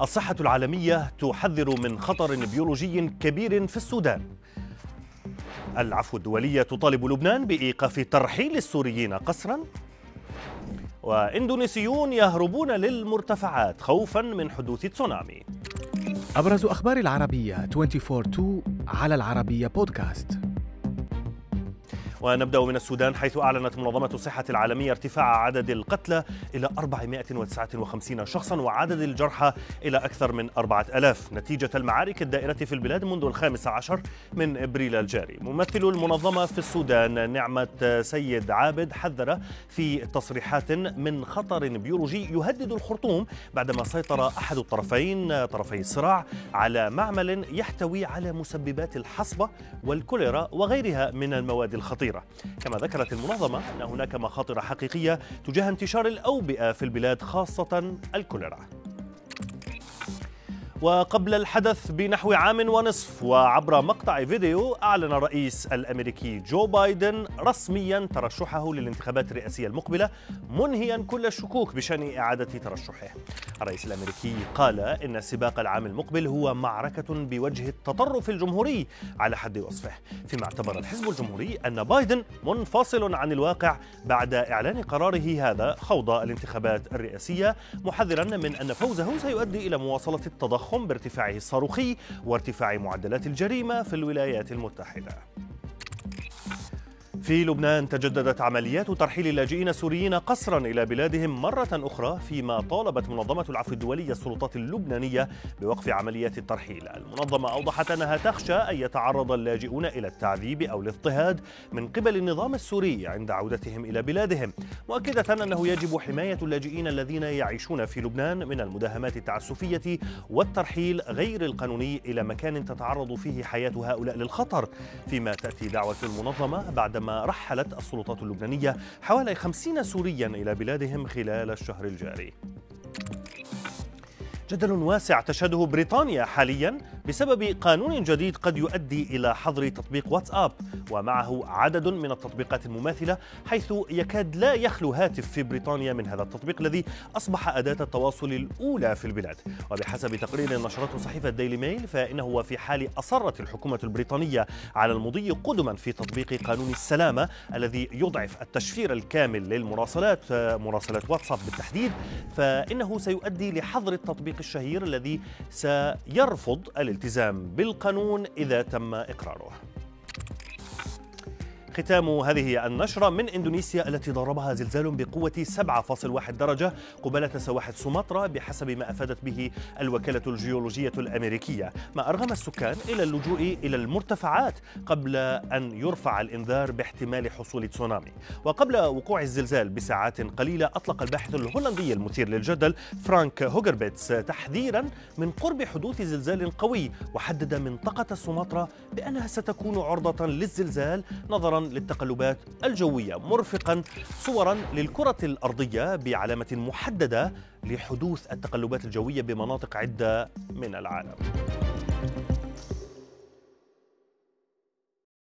الصحة العالمية تحذر من خطر بيولوجي كبير في السودان. العفو الدولية تطالب لبنان بإيقاف ترحيل السوريين قسرا. وإندونيسيون يهربون للمرتفعات خوفا من حدوث تسونامي أبرز أخبار العربية 24 على العربية بودكاست. ونبدأ من السودان حيث أعلنت منظمة الصحة العالمية ارتفاع عدد القتلى إلى 459 شخصا وعدد الجرحى إلى أكثر من 4000 نتيجة المعارك الدائرة في البلاد منذ الخامس عشر من إبريل الجاري. ممثل المنظمة في السودان نعمة سيد عابد حذر في تصريحات من خطر بيولوجي يهدد الخرطوم بعدما سيطر أحد الطرفين طرفي الصراع على معمل يحتوي على مسببات الحصبة والكوليرا وغيرها من المواد الخطيرة. الصغيرة كما ذكرت المنظمة أن هناك مخاطر حقيقية تجاه انتشار الأوبئة في البلاد خاصة الكوليرا. وقبل الحدث بنحو عام ونصف وعبر مقطع فيديو أعلن الرئيس الأمريكي جو بايدن رسميا ترشحه للانتخابات الرئاسية المقبلة منهيا كل الشكوك بشأن إعادة ترشحه. الرئيس الأمريكي قال إن سباق العام المقبل هو معركة بوجه التطرف الجمهوري على حد وصفه. فيما اعتبر الحزب الجمهوري أن بايدن منفصل عن الواقع بعد إعلان قراره هذا خوض الانتخابات الرئاسية محذرا من أن فوزه سيؤدي إلى مواصلة التضخم. التضخم بارتفاعه الصاروخي وارتفاع معدلات الجريمة في الولايات المتحدة. في لبنان تجددت عمليات ترحيل اللاجئين السوريين قسرا إلى بلادهم مرة أخرى فيما طالبت منظمة العفو الدولية السلطات اللبنانية بوقف عمليات الترحيل. المنظمة أوضحت أنها تخشى أن يتعرض اللاجئون إلى التعذيب أو الاضطهاد من قبل النظام السوري عند عودتهم إلى بلادهم، مؤكدة أنه يجب حماية اللاجئين الذين يعيشون في لبنان من المداهمات التعسفية والترحيل غير القانوني إلى مكان تتعرض فيه حياة هؤلاء للخطر، فيما تأتي دعوة المنظمة بعدما رحلت السلطات اللبنانية حوالي خمسين سوريا إلى بلادهم خلال الشهر الجاري. جدل واسع تشهده بريطانيا حاليا بسبب قانون جديد قد يؤدي إلى حظر تطبيق واتساب ومعه عدد من التطبيقات المماثلة حيث يكاد لا يخلو هاتف في بريطانيا من هذا التطبيق الذي أصبح أداة التواصل الأولى في البلاد. وبحسب تقرير نشرته صحيفة ديلي ميل فإنه وفي حال أصرت الحكومة البريطانية على المضي قدما في تطبيق قانون السلامة الذي يضعف التشفير الكامل للمراسلات مراسلات واتساب بالتحديد فإنه سيؤدي لحظر التطبيق الشهير الذي سيرفض الالتزام بالقانون إذا تم إقراره. ختام هذه النشرة من إندونيسيا التي ضربها زلزال بقوة 7.1 درجة. قبالة سواحل سومطرة بحسب ما أفادت به الوكالة الجيولوجية الأمريكية. ما أرغم السكان إلى اللجوء إلى المرتفعات قبل أن يرفع الإنذار باحتمال حصول تسونامي. وقبل وقوع الزلزال بساعات قليلة أطلق الباحث الهولندي المثير للجدل فرانك هوجربيتس تحذيرا من قرب حدوث زلزال قوي وحدد منطقة سومطرة بأنها ستكون عرضة للزلزال نظرا للتقلبات الجوية مرفقا صورا للكرة الأرضية بعلامة محددة لحدوث التقلبات الجوية بمناطق عدة من العالم.